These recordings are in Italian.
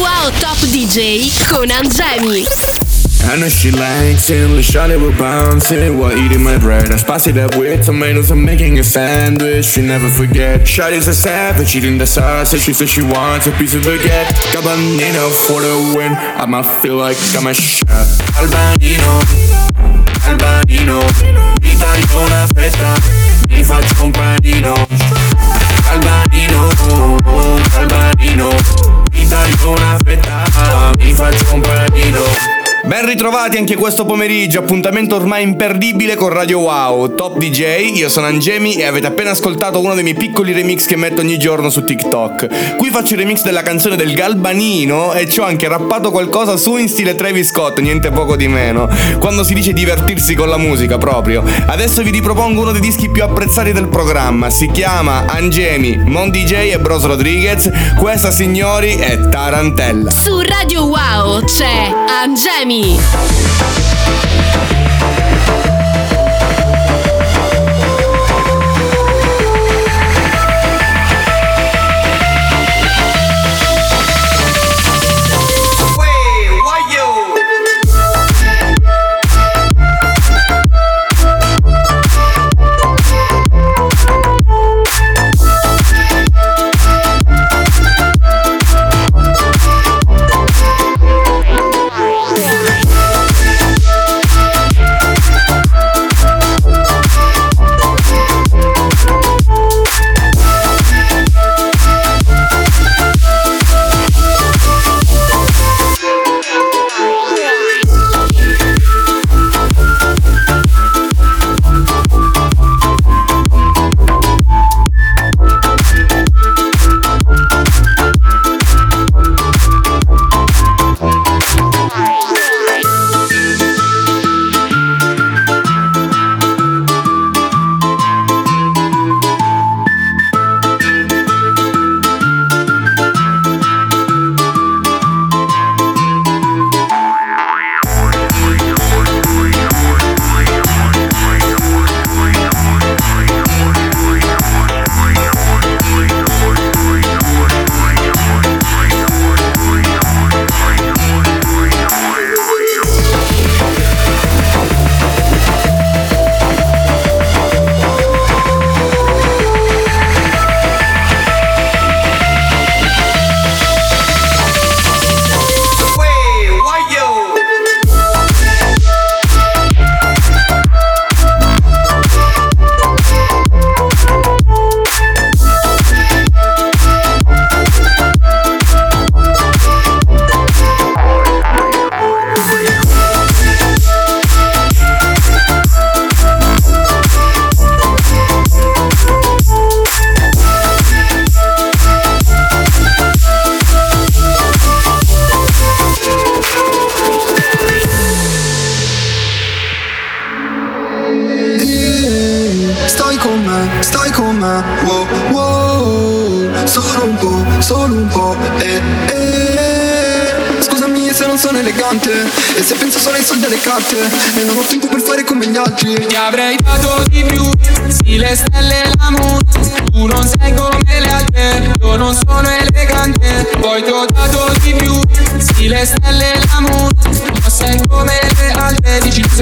Wow Top DJ con Angemi. I know she likes it, let's shot it with bouncing while eating my bread. I spice it up with tomatoes, I'm making a sandwich. She never forget. Shotty's a savage, eating the sausage. She says she wants a piece of baguette. Gabanino for the win. I might feel like I'm a chef. Albanino, Albanino. Mi taglio una fetta, mi faccio un panino. Albanino, Albanino. Taglio una fetta, mi faccio un panino. Ben ritrovati anche questo pomeriggio, appuntamento ormai imperdibile con Radio Wow, Top DJ, io sono Angemi e avete appena ascoltato uno dei miei piccoli remix che metto ogni giorno su TikTok. Qui faccio il remix della canzone del Galbanino e ci ho anche rappato qualcosa su in stile Travis Scott, niente poco di meno, quando si dice divertirsi con la musica proprio. Adesso vi ripropongo uno dei dischi più apprezzati del programma, si chiama Angemi, Mon DJ e Bros Rodriguez, questa signori è Tarantella. Su Radio Wow c'è Angemi. Me.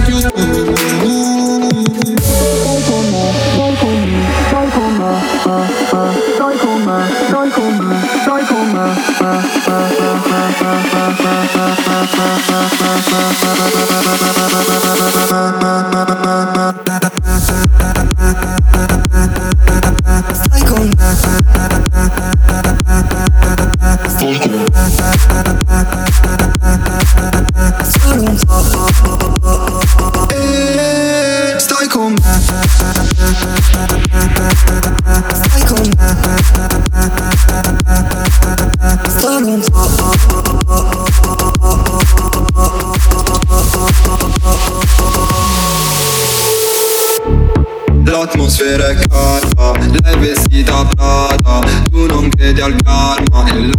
if you. Psycho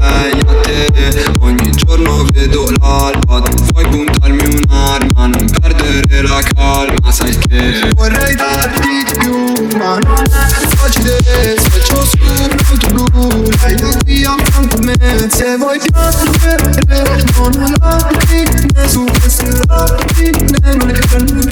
karma e lei a te Ogni giorno vedo l'alba, tu vuoi puntarmi un'arma Non perdere la calma, sai che Vorrei darti di più, ma non è facile Se c'ho sul tuo blu Vieni qui accanto a me Se vuoi piangere Non ho lacrime su queste lacrime uh,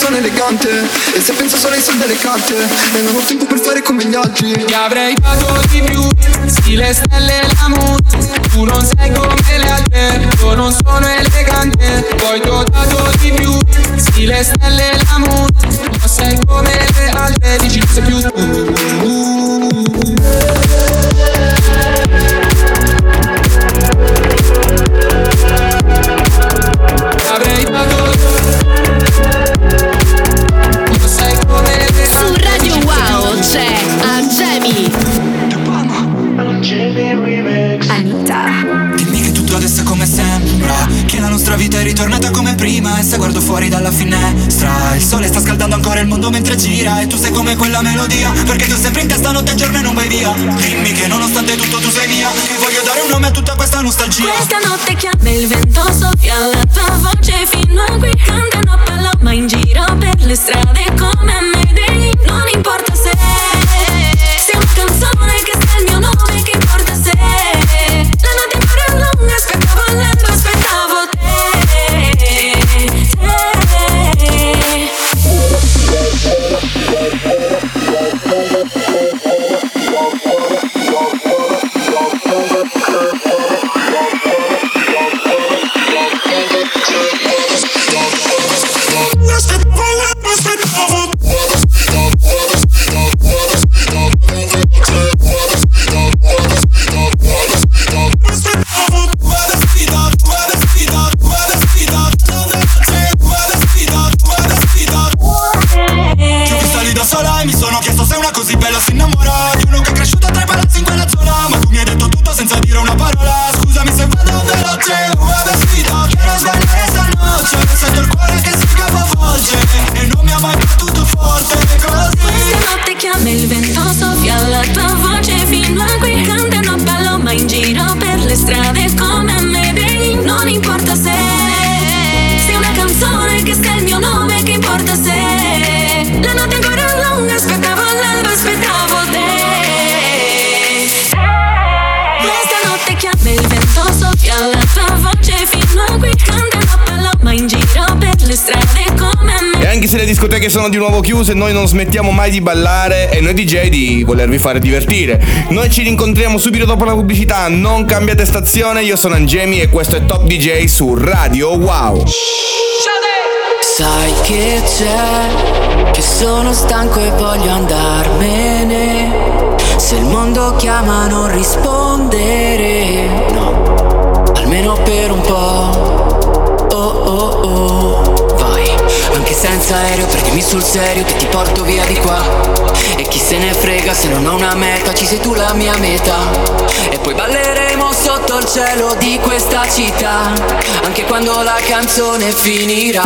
Sono elegante E se penso solo ai soldi delle carte E non ho tempo per fare come gli altri. Ti avrei dato di più Stile stelle la mood Tu non sei come le altre Io non sono elegante. Poi ti ho dato di più Stile stelle la mood Non sei come le altre Dici non sei più tu discoteche sono di nuovo chiuse, noi non smettiamo mai di ballare e noi DJ di volervi fare divertire. Noi ci rincontriamo subito dopo la pubblicità, non cambiate stazione, io sono Angemi e questo è Top DJ su Radio Wow. Sai che c'è, che sono stanco e voglio andarmene. Se il mondo chiama non rispondere, senza aereo, prendimi sul serio che ti porto via di qua. E chi se ne frega se non ho una meta, ci sei tu la mia meta. E poi balleremo sotto il cielo di questa città, anche quando la canzone finirà.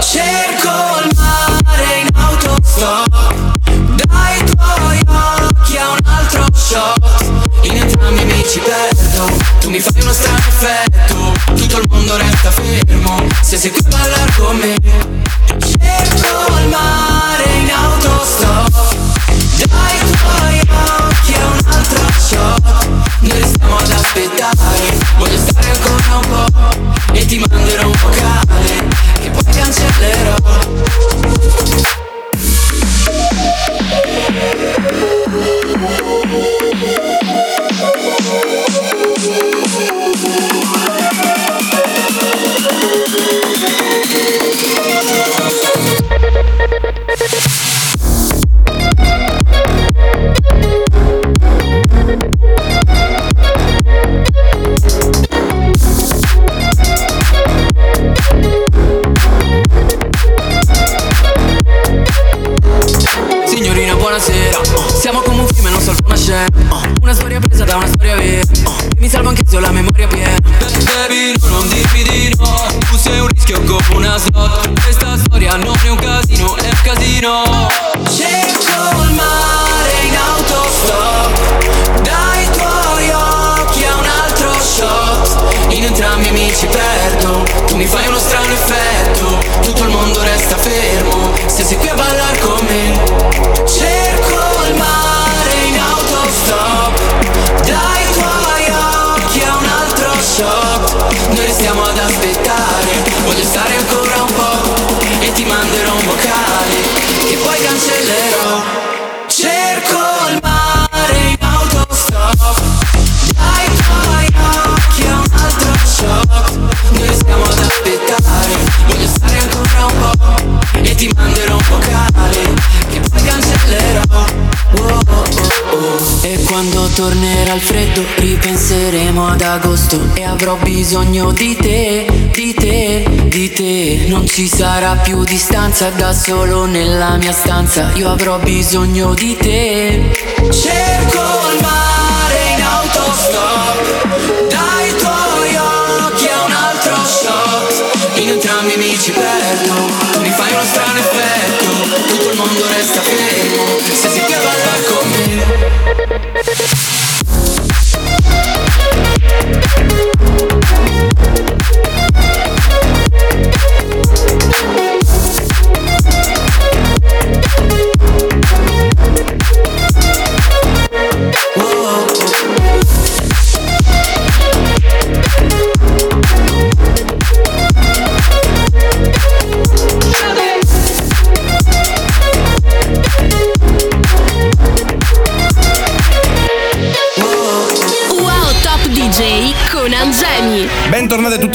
Cerco il mare in autostop Dai tuoi occhi a un altro shot In entrambi mi ci perdo Tu mi fai uno strano effetto Tutto il mondo resta fermo. Se sei qui a ballare con me. Cerco il mare in autostop. Dai tuoi occhi a un altro shot. Noi restiamo ad aspettare. Voglio stare ancora un po' E ti manderò un vocale Che poi cancellerò. Signorina 꽤 ti manderò un vocale che poi cancellerò. Oh, oh, oh, E quando tornerà il freddo ripenseremo ad agosto E avrò bisogno di te, di te, di te. Non ci sarà più distanza da solo nella mia stanza. Io avrò bisogno di te. Cerco il mare in autostop. Dai tuoi occhi a un altro shot. In entrambi mi ci perdo. Wow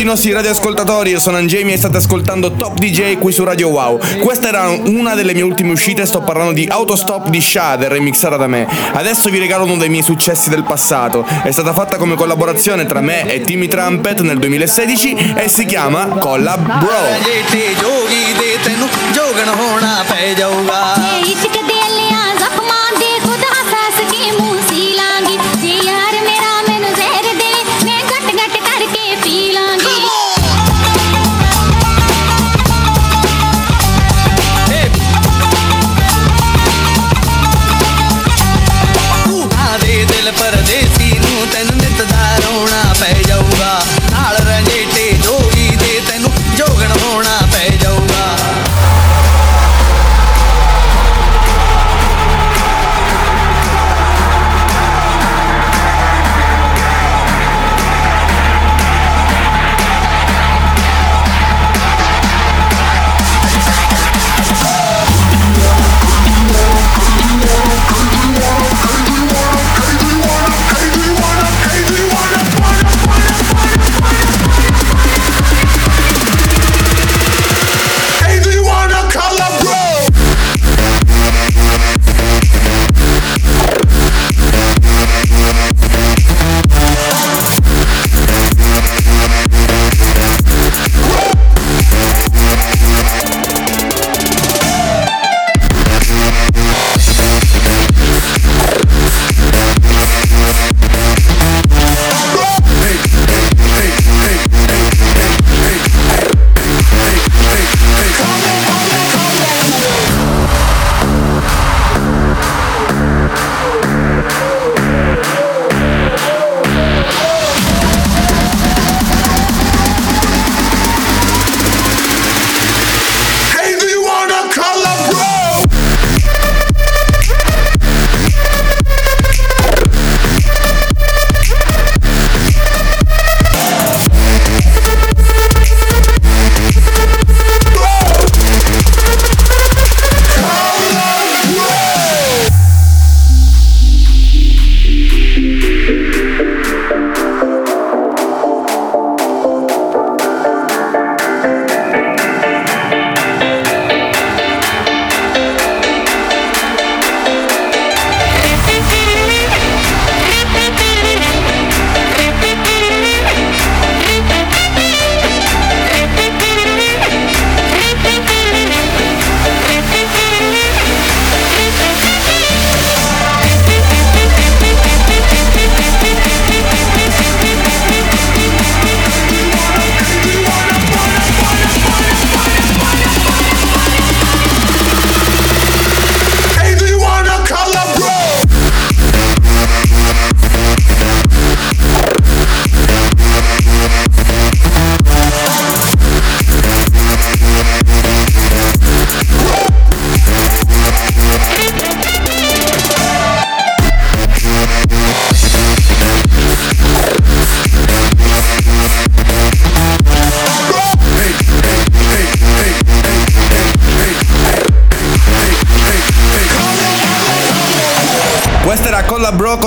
nostri radioascoltatori, io sono Angemi e state ascoltando Top DJ qui su Radio Wow. Questa era una delle mie ultime uscite, sto parlando di Autostop di Shader, remixata da me. Adesso vi regalo uno dei miei successi del passato. È stata fatta come collaborazione tra me e Timmy Trumpet nel 2016 e si chiama Collab Bro.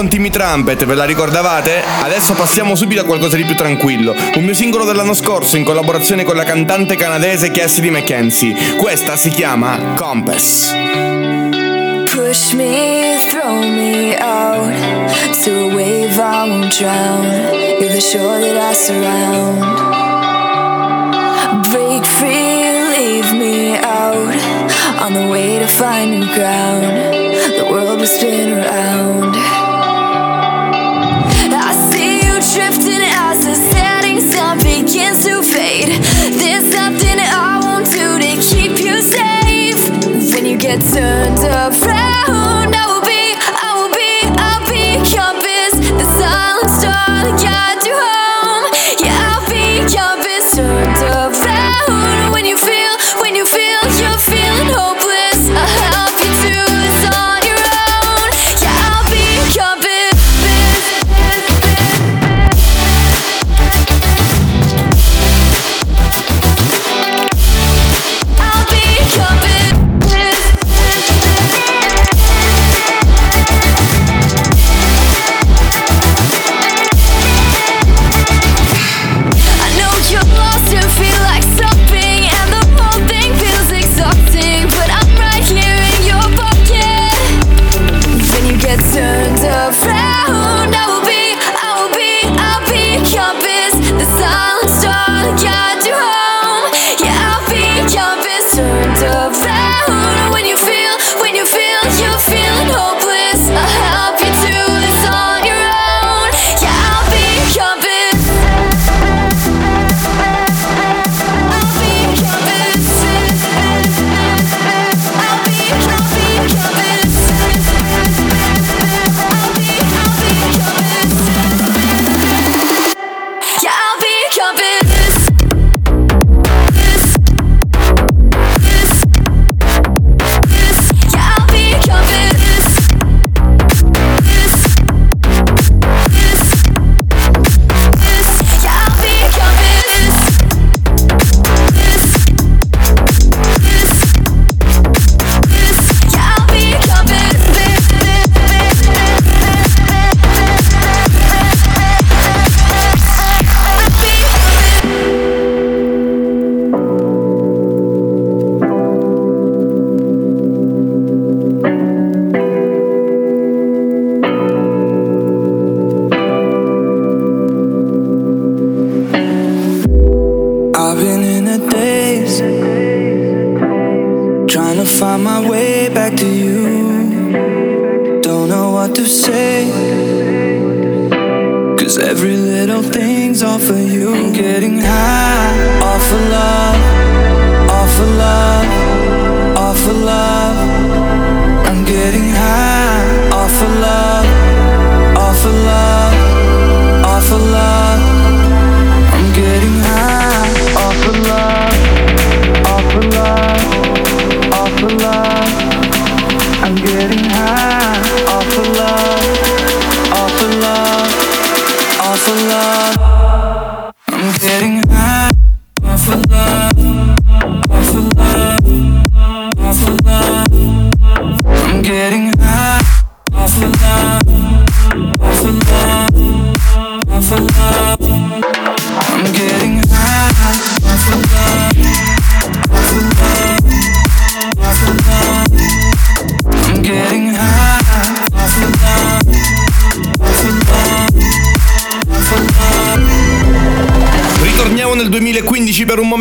con Timmy Trumpet, ve la ricordavate? Adesso passiamo subito a qualcosa di più tranquillo. Un mio singolo dell'anno scorso in collaborazione con la cantante canadese Cassidy McKenzie. Questa si chiama Compass. Push me, throw me out. To a wave I won't drown. You're the shore that I surround. Break free, leave me out. On the way to find new ground. The world will spin around. turned up.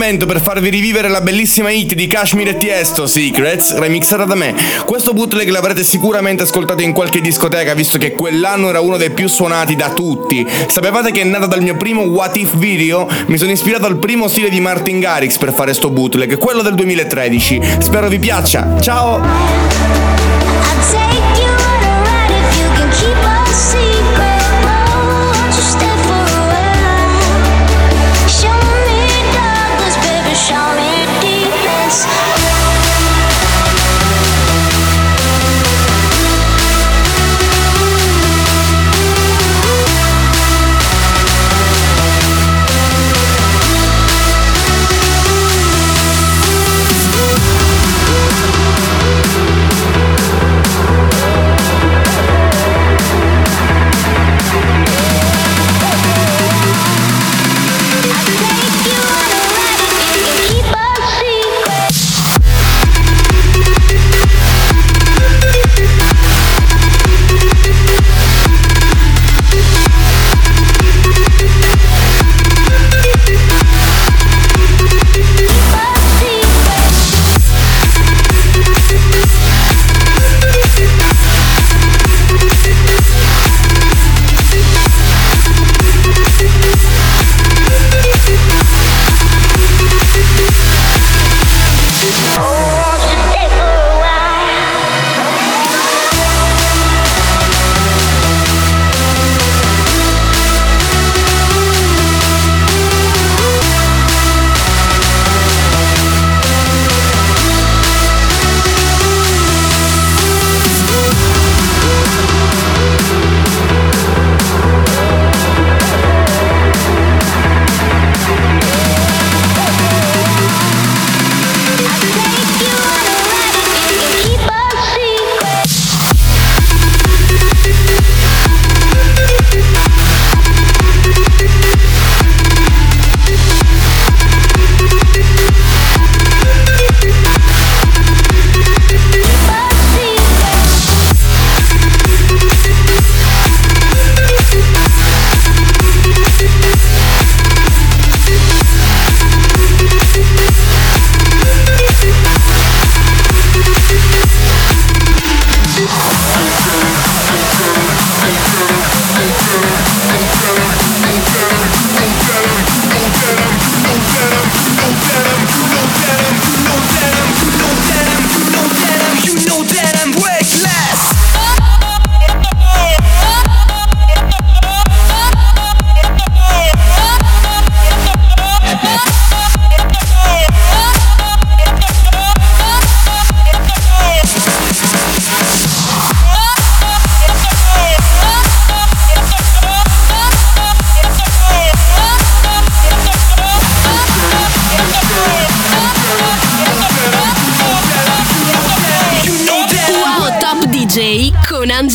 momento per farvi rivivere la bellissima hit di Kashmir e Tiesto, Secrets, remixata da me. Questo bootleg l'avrete sicuramente ascoltato in qualche discoteca, visto che quell'anno era uno dei più suonati da tutti. Sapevate che è nata dal mio primo What If video? Mi sono ispirato al primo stile di Martin Garrix per fare sto bootleg, quello del 2013. Spero vi piaccia, ciao!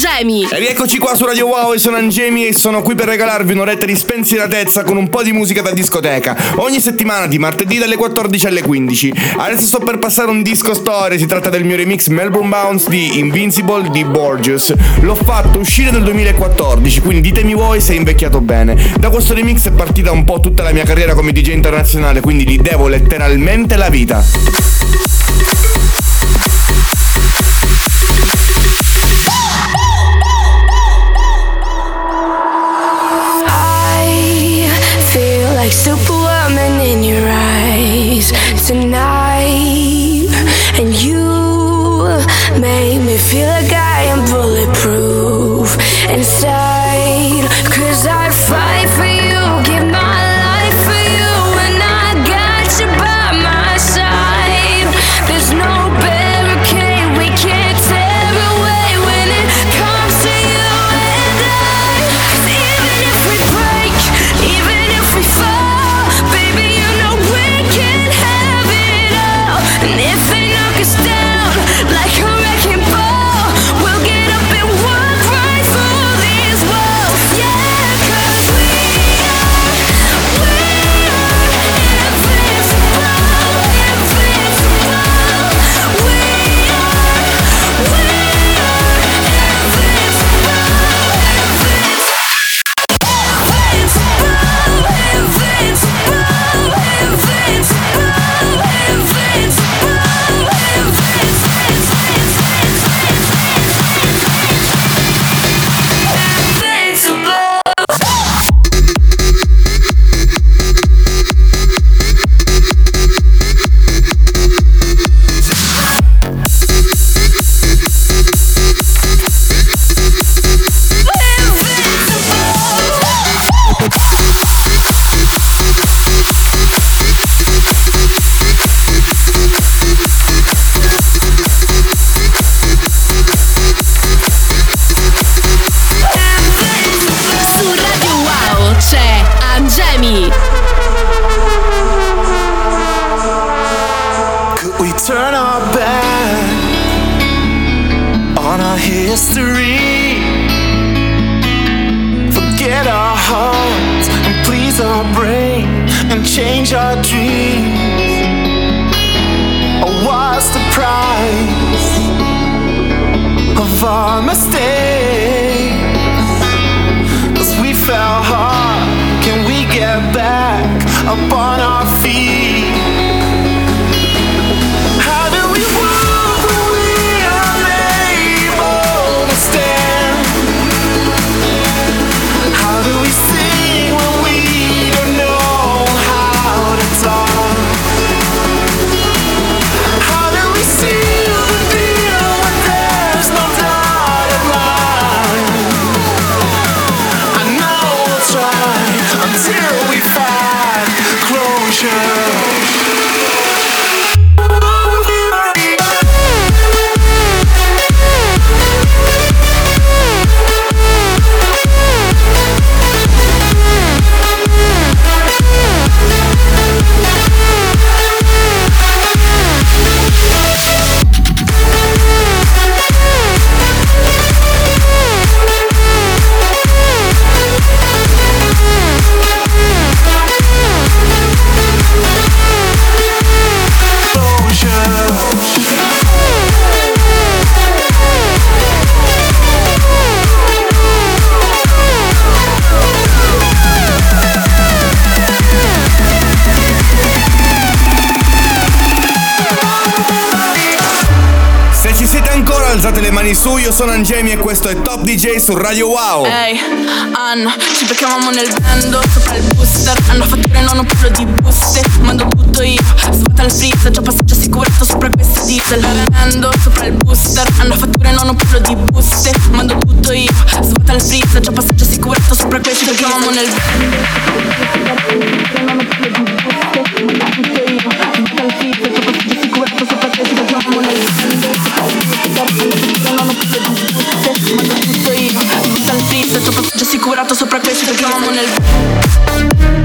Angemi. E rieccoci qua su Radio Wow, io sono Angemi e sono qui per regalarvi un'oretta di spensieratezza con un po' di musica da discoteca. Ogni settimana di martedì dalle 14 alle 15. Adesso sto per passare un disco storia, si tratta del mio remix Melbourne Bounce di Invincible di Borges. L'ho fatto uscire nel 2014, quindi ditemi voi se è invecchiato bene. Da questo remix è partita un po' tutta la mia carriera come DJ internazionale, quindi gli devo letteralmente la vita. Like superwoman in your eyes. Tonight, on our feet? Io sono Angemi e questo è Top DJ su Radio Wow. Ehi, Anno, ci beccavamo nel bando Sopra il booster, hanno fatture non un pelo di buste. Mando tutto io, svuota il freezer. Già passaggio assicurato sopra questi diesel. Bando sopra il booster, hanno fatture non un pelo di buste. Mando tutto io, svuota il freezer. Già passaggio assicurato sopra questi diesel. Beccavamo nel Già assicurato sopra questi perché nel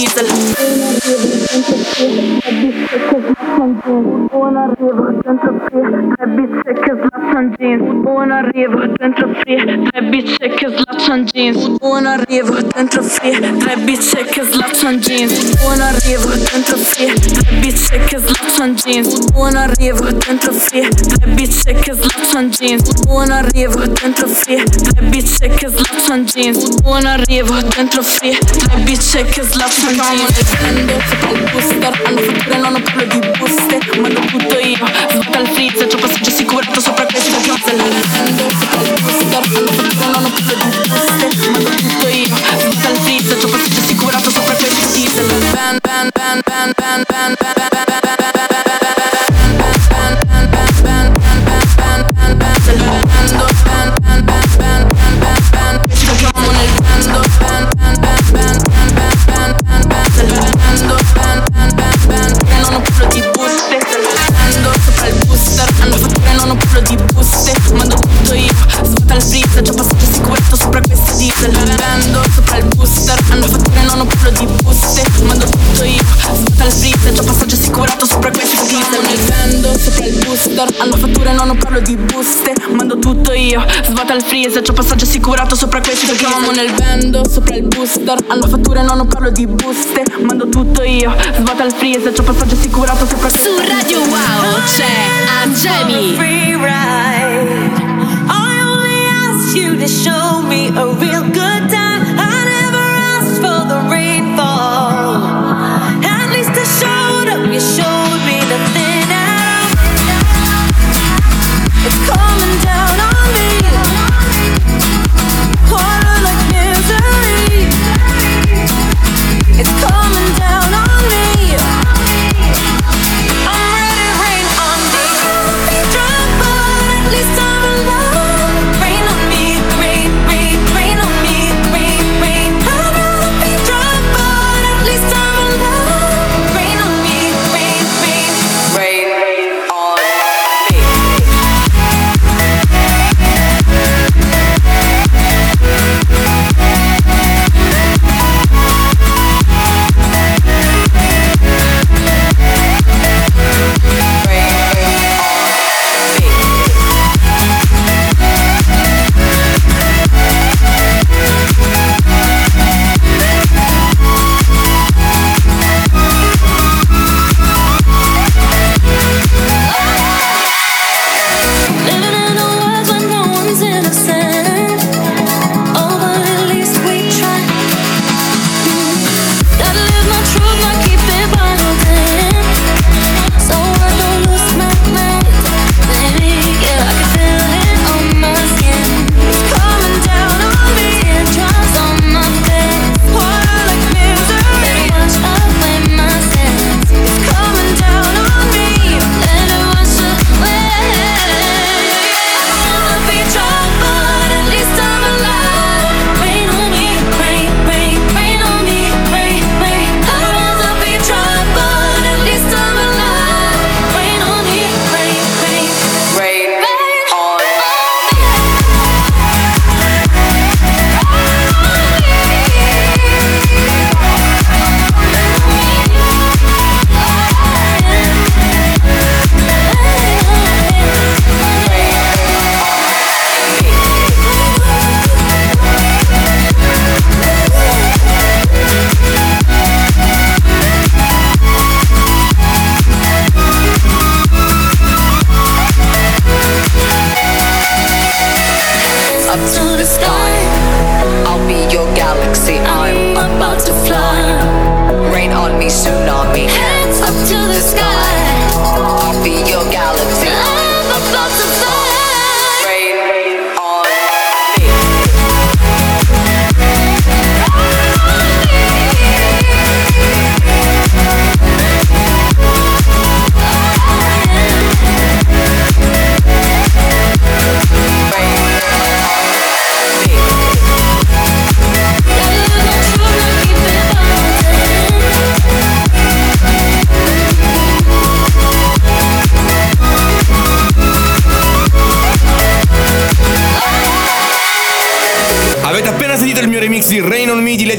diesel. Jeans. Buon arrivo, dentro free Tre bicce che slaccian jeans. Buon arrivo, dentro free Tre bicce che slaccian jeans. Buon arrivo, dentro free Tre bicce che slaccian jeans. Buon arrivo, dentro free Tre bicce che slaccian jeans. Buon arrivo, dentro free Tre bicce che slaccian jeans. Buon arrivo, dentro free Tre bicce che slaccian jeans. Prendo sopra il booster. Hanno fatture, non parlo di buste Mando tutto io. Svuota il freezer C'ho passaggio assicurato sopra questo che ho Prendo sopra il booster Hanno fatture, non parlo di buste Mando tutto io Svuota il freezer C'ho passaggio assicurato sopra questo diesel Ban, ban, ban, ban, ban, ban, ban, ban, non parlo di buste Mando tutto io Svuota il freezer C'ho passaggio assicurato sopra questo diesel nel vendo sopra il booster Hanno fatture, non ho parlo di buste Mando tutto io Svuota il freezer C'ho passaggio assicurato sopra questo Su Radio Wow c'è Angemi. free ride. I only asked you to show me a real good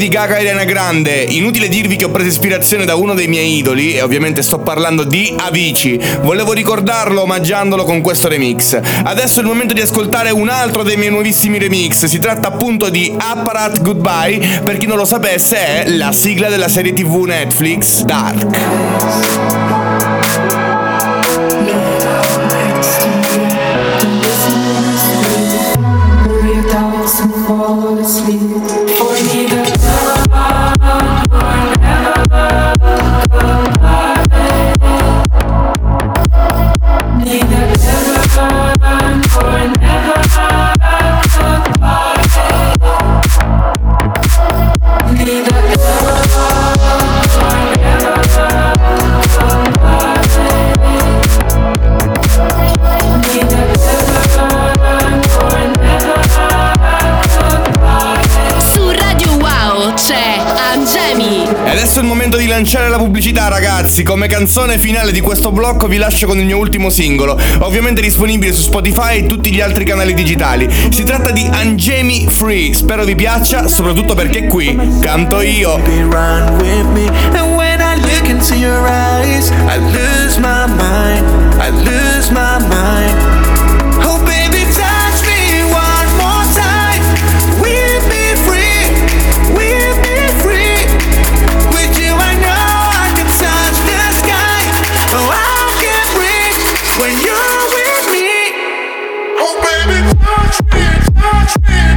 Lady Gaga e Ariana Grande. Inutile dirvi che ho preso ispirazione da uno dei miei idoli, e ovviamente sto parlando di Avicii. Volevo ricordarlo omaggiandolo con questo remix. Adesso è il momento di ascoltare un altro dei miei nuovissimi remix. Si tratta appunto di Apparat Goodbye, per chi non lo sapesse è la sigla della serie tv Netflix Dark. Su adesso è il momento di lanciare la pubblicità, ragazzi. Come canzone finale di questo blocco vi lascio con il mio ultimo singolo, ovviamente disponibile su Spotify e tutti gli altri canali digitali. Si tratta di Angemi Free. Spero vi piaccia, soprattutto perché qui canto io. I lose my mind. I lose my mind. Yeah.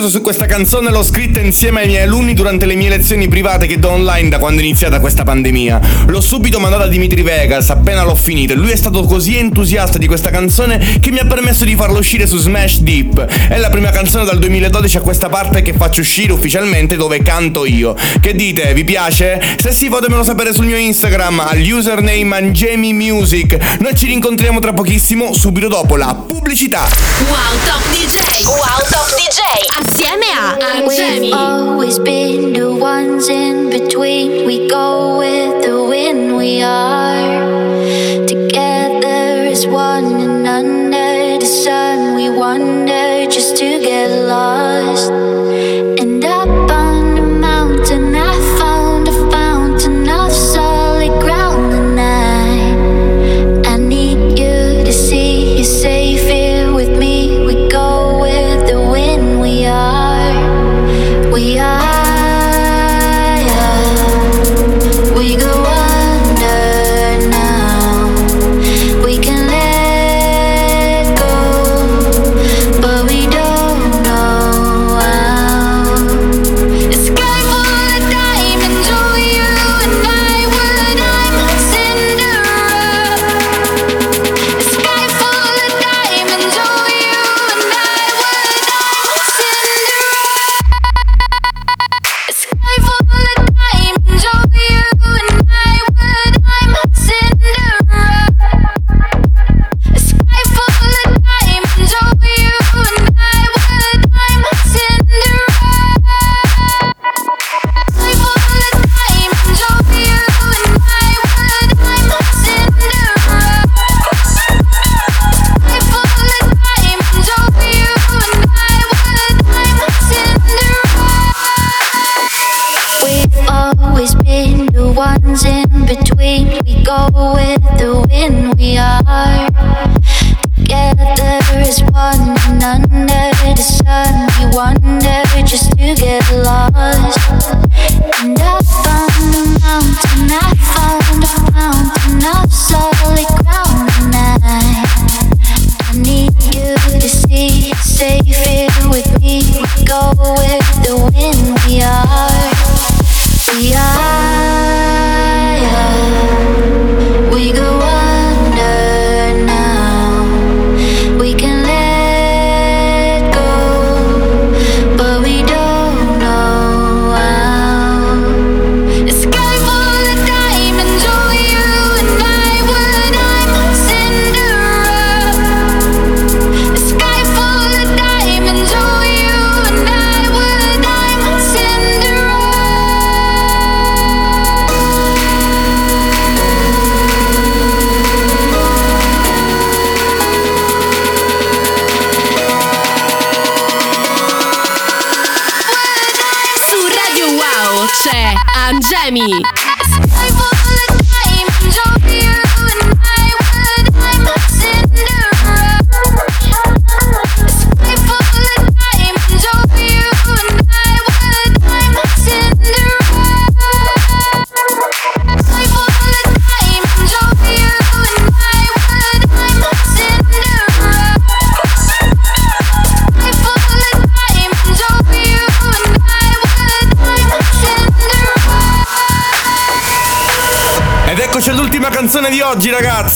Curioso su questa canzone l'ho scritta insieme ai miei alunni durante le mie lezioni private che do online da quando è iniziata questa pandemia. L'ho subito mandata a Dimitri Vegas appena l'ho finita e lui è stato così entusiasta di questa canzone che mi ha permesso di farla uscire su Smash Deep. È la prima canzone dal 2012 a questa parte che faccio uscire ufficialmente dove canto io. Che dite, vi piace? Se sì fatemelo sapere sul mio Instagram al username Angemi. Noi ci rincontriamo tra pochissimo subito dopo la pubblicità. Wow Top DJ. Wow Top DJ. A We've always been the ones in between. We go with the wind. We are together as one, and under the sun, we wander just to get lost.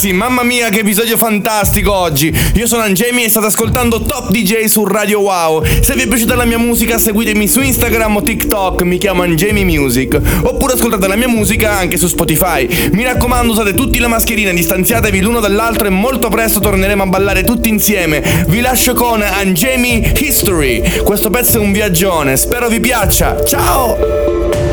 Ragazzi Mamma mia che episodio fantastico oggi. Io sono Angemi e state ascoltando Top DJ su Radio Wow. Se vi è piaciuta la mia musica seguitemi su Instagram o TikTok. Mi chiamo Angemi Music. Oppure ascoltate la mia musica anche su Spotify. Mi raccomando usate tutti la mascherina Distanziatevi l'uno dall'altro e molto presto torneremo a ballare tutti insieme. Vi lascio con Angemi History. Questo pezzo è un viaggione. Spero vi piaccia. Ciao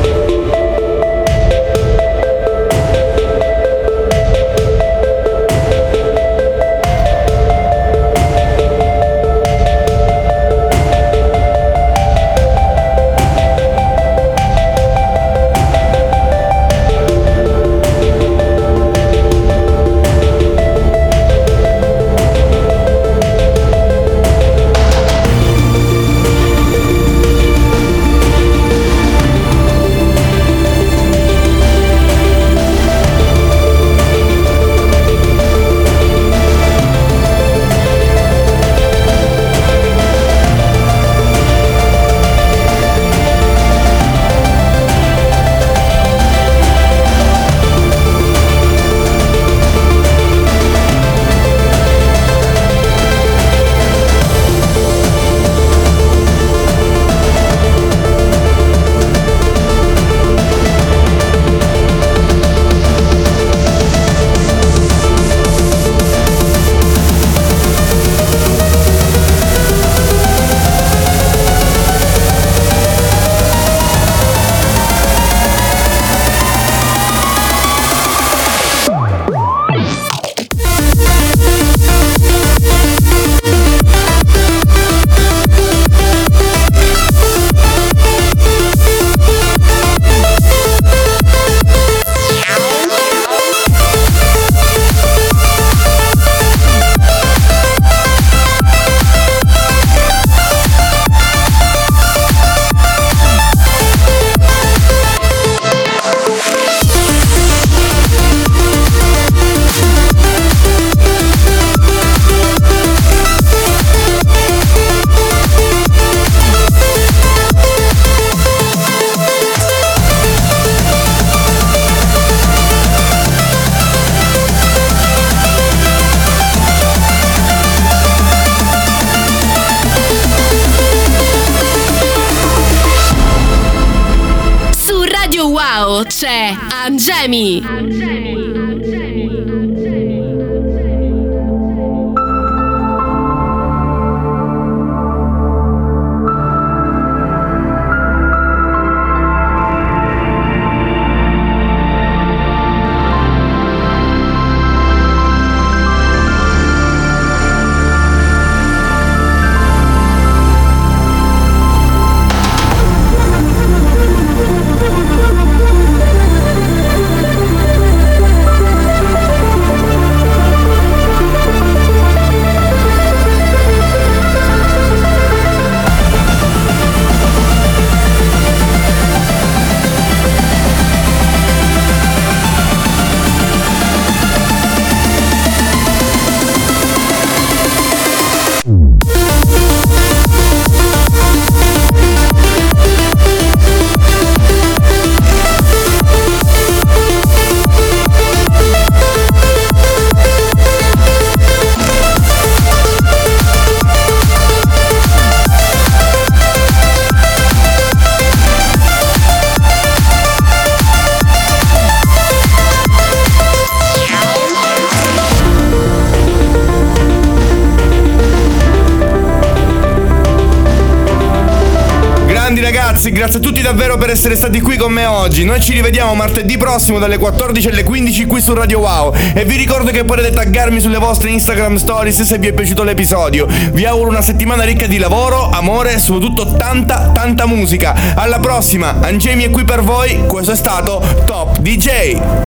martedì prossimo dalle 14 alle 15 qui su Radio Wow. E vi ricordo che potete taggarmi sulle vostre Instagram stories se vi è piaciuto l'episodio. Vi auguro una settimana ricca di lavoro, amore e soprattutto tanta, tanta musica. Alla prossima, Angemi è qui per voi. Questo è stato Top DJ.